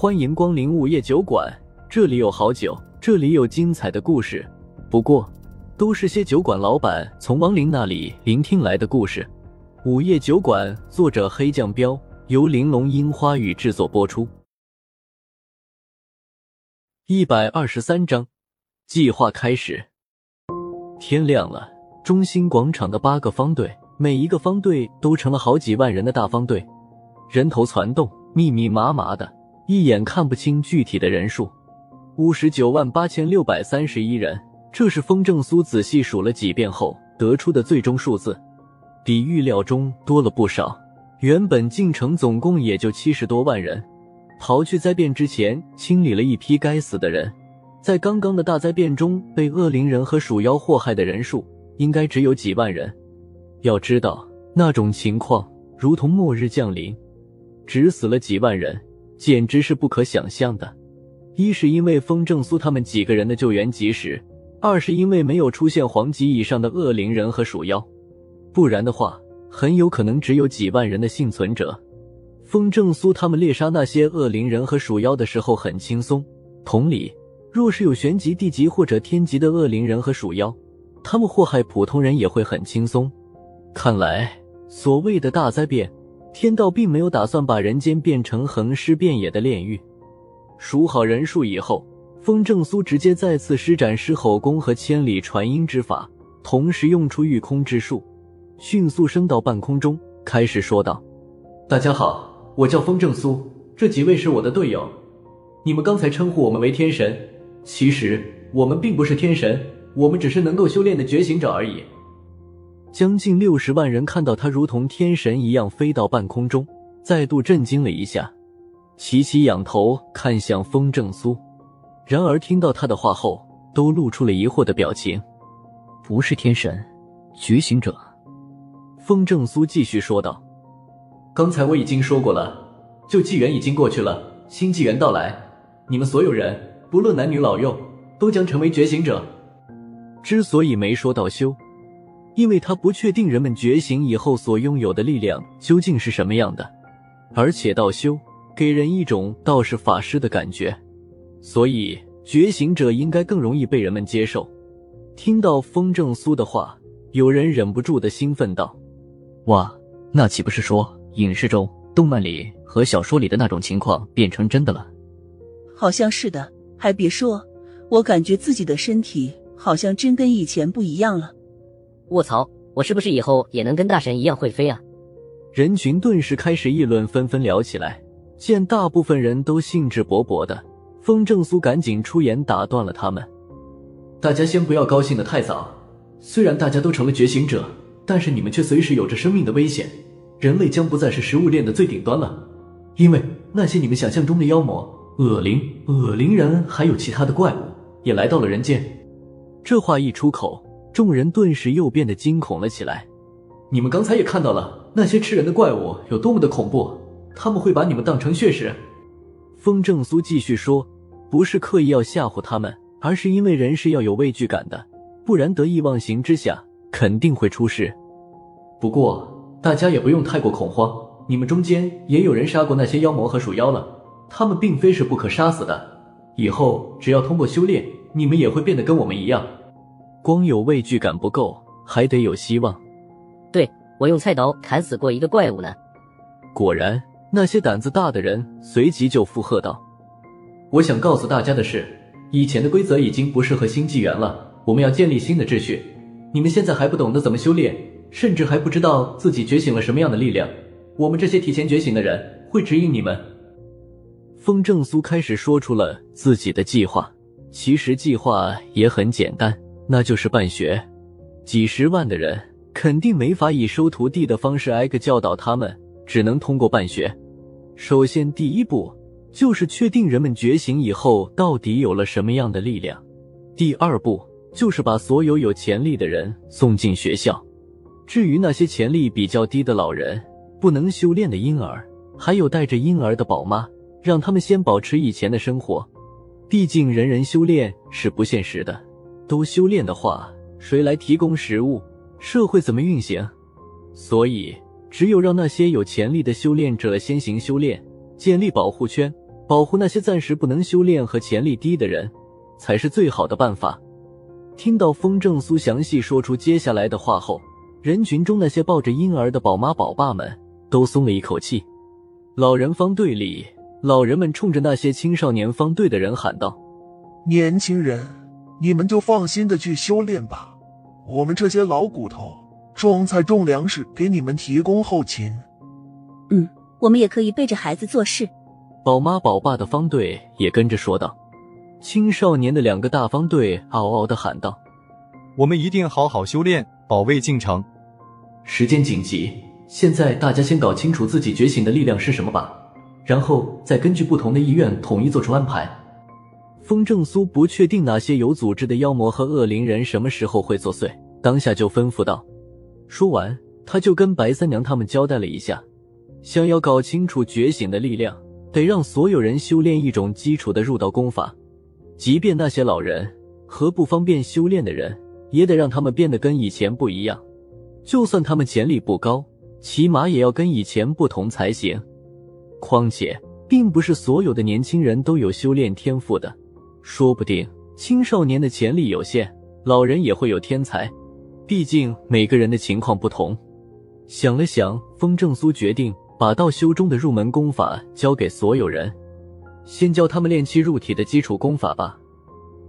欢迎光临午夜酒馆，这里有好酒，这里有精彩的故事。不过，都是些酒馆老板从亡灵那里聆听来的故事。午夜酒馆，作者黑酱标，由玲珑樱花雨制作播出。一百二十三章，计划开始。天亮了，中心广场的八个方队，每一个方队都成了好几万人的大方队，人头攒动，密密麻麻的，一眼看不清具体的人数。五十九万八千六百三十一人，这是风正苏仔细数了几遍后得出的最终数字。比预料中多了不少。原本进城总共也就七十多万人，刨去灾变之前清理了一批该死的人，在刚刚的大灾变中被恶灵人和鼠妖祸害的人数应该只有几万人。要知道那种情况如同末日降临，只死了几万人，简直是不可想象的。一是因为风正苏他们几个人的救援及时，二是因为没有出现黄级以上的恶灵人和鼠妖。不然的话，很有可能只有几万人的幸存者。风正苏他们猎杀那些恶灵人和鼠妖的时候很轻松，同理，若是有玄级、地级或者天级的恶灵人和鼠妖，他们祸害普通人也会很轻松。看来，所谓的大灾变，天道并没有打算把人间变成横尸遍野的炼狱。数好人数以后，风正苏直接再次施展狮吼功和千里传音之法，同时用出御空之术。迅速升到半空中，开始说道：“大家好，我叫风正苏，这几位是我的队友。你们刚才称呼我们为天神，其实我们并不是天神，我们只是能够修炼的觉醒者而已。”将近六十万人看到他如同天神一样飞到半空中，再度震惊了一下，齐齐仰头看向风正苏。然而听到他的话后，都露出了疑惑的表情：“不是天神，觉醒者。”风正苏继续说道：“刚才我已经说过了，旧纪元已经过去了，新纪元到来，你们所有人，不论男女老幼，都将成为觉醒者。之所以没说到修，因为他不确定人们觉醒以后所拥有的力量究竟是什么样的，而且道修给人一种道士法师的感觉，所以觉醒者应该更容易被人们接受。”听到风正苏的话，有人忍不住的兴奋道。哇，那岂不是说影视中、动漫里和小说里的那种情况变成真的了？好像是的，还别说，我感觉自己的身体好像真跟以前不一样了。卧槽，我是不是以后也能跟大神一样会飞啊？人群顿时开始议论纷纷聊起来。见大部分人都兴致勃勃的，风正苏赶紧出言打断了他们：“大家先不要高兴的太早，虽然大家都成了觉醒者。”但是你们却随时有着生命的危险，人类将不再是食物链的最顶端了，因为那些你们想象中的妖魔、恶灵、恶灵人，还有其他的怪物，也来到了人间。这话一出口，众人顿时又变得惊恐了起来。你们刚才也看到了，那些吃人的怪物有多么的恐怖，他们会把你们当成血食。风正苏继续说：“不是刻意要吓唬他们，而是因为人是要有畏惧感的，不然得意忘形之下，肯定会出事。”不过，大家也不用太过恐慌。你们中间也有人杀过那些妖魔和鼠妖了，他们并非是不可杀死的。以后只要通过修炼，你们也会变得跟我们一样。光有畏惧感不够，还得有希望。对我用菜刀砍死过一个怪物呢。果然，那些胆子大的人随即就附和道：“我想告诉大家的是，以前的规则已经不适合新纪元了，我们要建立新的秩序。你们现在还不懂得怎么修炼。”甚至还不知道自己觉醒了什么样的力量，我们这些提前觉醒的人会指引你们。风正苏开始说出了自己的计划，其实计划也很简单，那就是办学。几十万的人肯定没法以收徒弟的方式挨个教导他们，只能通过办学。首先，第一步就是确定人们觉醒以后到底有了什么样的力量。第二步就是把所有有潜力的人送进学校。至于那些潜力比较低的老人、不能修炼的婴儿，还有带着婴儿的宝妈，让他们先保持以前的生活。毕竟人人修炼是不现实的，都修炼的话，谁来提供食物？社会怎么运行？所以，只有让那些有潜力的修炼者先行修炼，建立保护圈，保护那些暂时不能修炼和潜力低的人，才是最好的办法。听到风正苏详细说出接下来的话后，人群中那些抱着婴儿的宝妈宝爸们都松了一口气。老人方队里，老人们冲着那些青少年方队的人喊道：“年轻人，你们就放心的去修炼吧，我们这些老骨头种菜种粮食，给你们提供后勤。”嗯，我们也可以背着孩子做事。宝妈宝爸的方队也跟着说道。青少年的两个大方队嗷嗷的喊道：“我们一定好好修炼，保卫进城。”时间紧急，现在大家先搞清楚自己觉醒的力量是什么吧，然后再根据不同的意愿统一做出安排。风正苏不确定哪些有组织的妖魔和恶灵人什么时候会作祟，当下就吩咐道。说完，他就跟白三娘他们交代了一下：想要搞清楚觉醒的力量，得让所有人修炼一种基础的入道功法。即便那些老人和不方便修炼的人，也得让他们变得跟以前不一样。就算他们潜力不高，起码也要跟以前不同才行。况且，并不是所有的年轻人都有修炼天赋的，说不定青少年的潜力有限，老人也会有天才。毕竟每个人的情况不同。想了想，风正苏决定把道修中的入门功法教给所有人。先教他们练气入体的基础功法吧。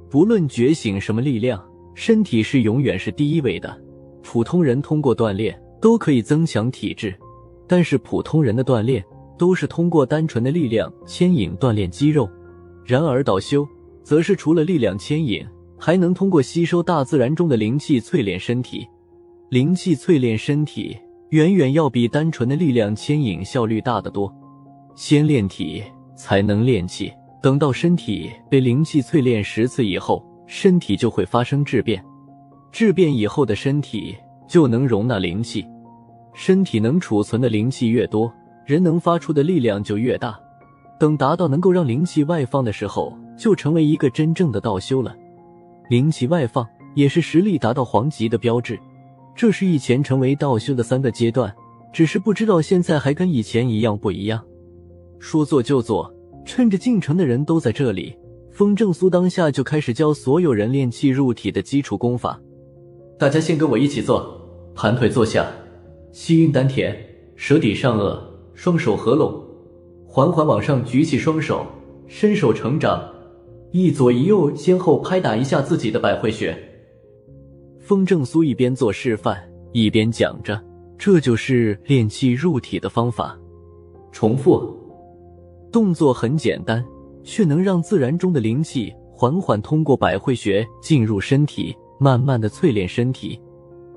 不论觉醒什么力量，身体是永远是第一位的。普通人通过锻炼都可以增强体质，但是普通人的锻炼都是通过单纯的力量牵引锻炼肌肉。然而道修则是除了力量牵引，还能通过吸收大自然中的灵气淬炼身体。灵气淬炼身体远远要比单纯的力量牵引效率大得多。先练体。才能练气。等到身体被灵气淬炼十次以后，身体就会发生质变。质变以后的身体就能容纳灵气。身体能储存的灵气越多，人能发出的力量就越大。等达到能够让灵气外放的时候，就成为一个真正的道修了。灵气外放也是实力达到黄级的标志。这是以前成为道修的三个阶段，只是不知道现在还跟以前一样不一样。说做就做，趁着进城的人都在这里，风正苏当下就开始教所有人练气入体的基础功法。大家先跟我一起做，盘腿坐下，吸运丹田，舌底上颚，双手合拢，缓缓往上举起双手，伸手成掌，一左一右先后拍打一下自己的百会穴。风正苏一边做示范，一边讲着：“这就是练气入体的方法。”重复。动作很简单，却能让自然中的灵气缓缓通过百会穴进入身体，慢慢的淬炼身体。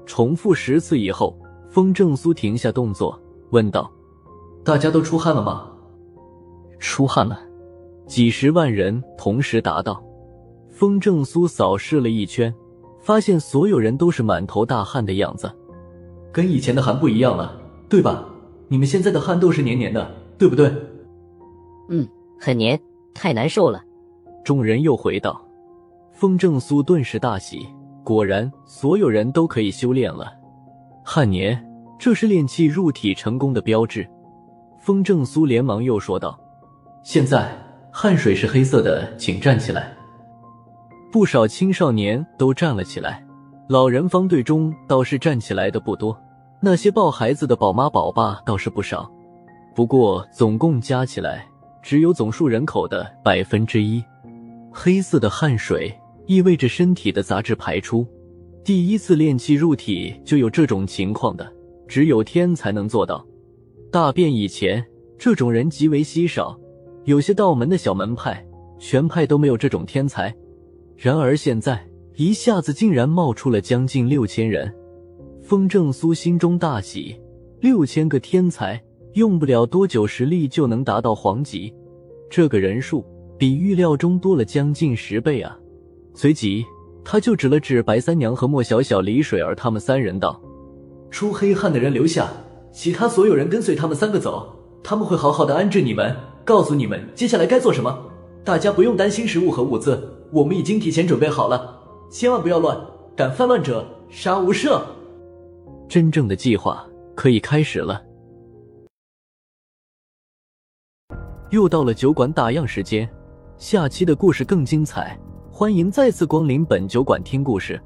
重复十次以后，风正苏停下动作，问道：“大家都出汗了吗？”“出汗了。”几十万人同时答道。风正苏扫视了一圈，发现所有人都是满头大汗的样子，跟以前的汗不一样了，对吧？你们现在的汗都是黏黏的，对不对？嗯，很黏，太难受了。众人又回道：“风正苏顿时大喜，果然所有人都可以修炼了。汗黏，这是炼气入体成功的标志。”风正苏连忙又说道：“现在汗水是黑色的，请站起来。”不少青少年都站了起来，老人方队中倒是站起来的不多，那些抱孩子的宝妈宝爸倒是不少，不过总共加起来。只有总数人口的百分之一。黑色的汗水意味着身体的杂质排出。第一次炼气入体就有这种情况的，只有天才能做到。大变以前，这种人极为稀少，有些道门的小门派，全派都没有这种天才。然而现在，一下子竟然冒出了将近六千人。风正苏心中大喜，六千个天才。用不了多久，实力就能达到黄级，这个人数比预料中多了将近十倍啊！随即，他就指了指白三娘和莫小小、李水儿他们三人道：“出黑汗的人留下，其他所有人跟随他们三个走，他们会好好的安置你们，告诉你们接下来该做什么。大家不用担心食物和物资，我们已经提前准备好了，千万不要乱，敢犯乱者杀无赦。真正的计划可以开始了。”又到了酒馆打烊时间，下期的故事更精彩，欢迎再次光临本酒馆听故事。